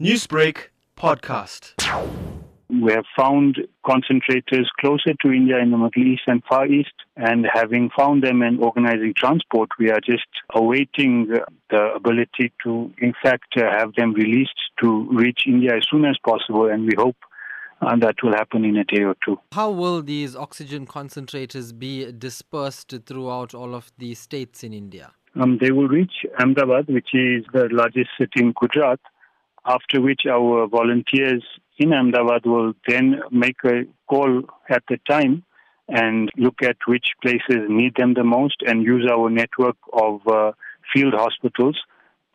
Newsbreak podcast. We have found concentrators closer to India in the Middle East and Far East, and having found them and organizing transport, we are just awaiting the ability to, in fact, uh, have them released to reach India as soon as possible, and we hope uh, that will happen in a day or two. How will these oxygen concentrators be dispersed throughout all of the states in India? Um, they will reach Ahmedabad, which is the largest city in Gujarat, after which our volunteers in Ahmedabad will then make a call at the time and look at which places need them the most and use our network of uh, field hospitals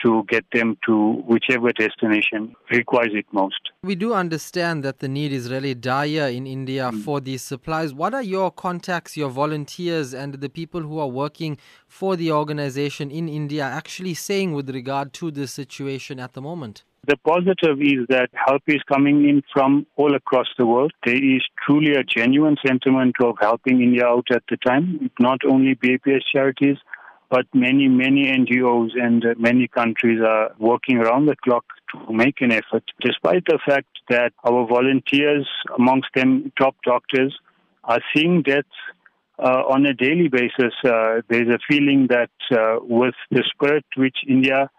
to get them to whichever destination requires it most. We do understand that the need is really dire in India Mm. for these supplies. What are your contacts, your volunteers, and the people who are working for the organization in India actually saying with regard to this situation at the moment? The positive is that help is coming in from all across the world. There is truly a genuine sentiment of helping India out at the time, not only BAPS charities, but many, many NGOs and many countries are working around the clock to make an effort, despite the fact that our volunteers, amongst them top doctors, are seeing deaths uh, on a daily basis. Uh, there's a feeling that uh, with the spirit which India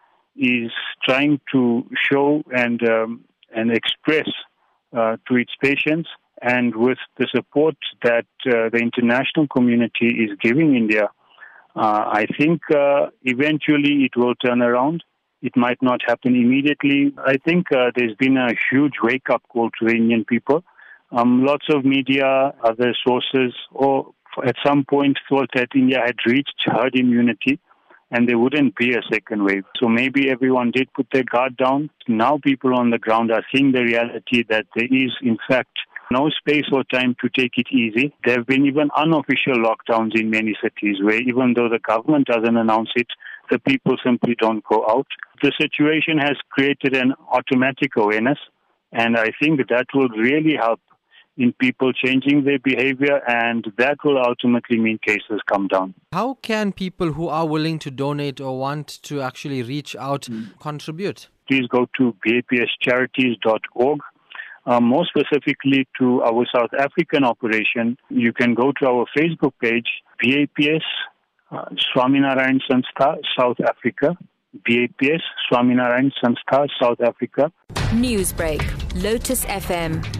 is trying to show and um, and express uh, to its patients, and with the support that uh, the international community is giving India, uh, I think uh, eventually it will turn around. It might not happen immediately. I think there's been a huge wake-up call to the Indian people. Um, lots of media, other sources, or at some point thought that India had reached herd immunity and there wouldn't be a second wave. So maybe everyone did put their guard down. Now people on the ground are seeing the reality that there is, in fact, no space or time to take it easy. There have been even unofficial lockdowns in many cities where even though the government doesn't announce it, the people simply don't go out. The situation has created an automatic awareness, and I think that will really help in people changing their behavior, and that will ultimately mean cases come down. How can people who are willing to donate or want to actually reach out contribute? Please go to bapscharities.org. Uh, more specifically to our South African operation, you can go to our Facebook page, BAPS uh, Swaminarayan Sanstha, South Africa. BAPS Swaminarayan Sanstha, South Africa. Newsbreak, Lotus FM,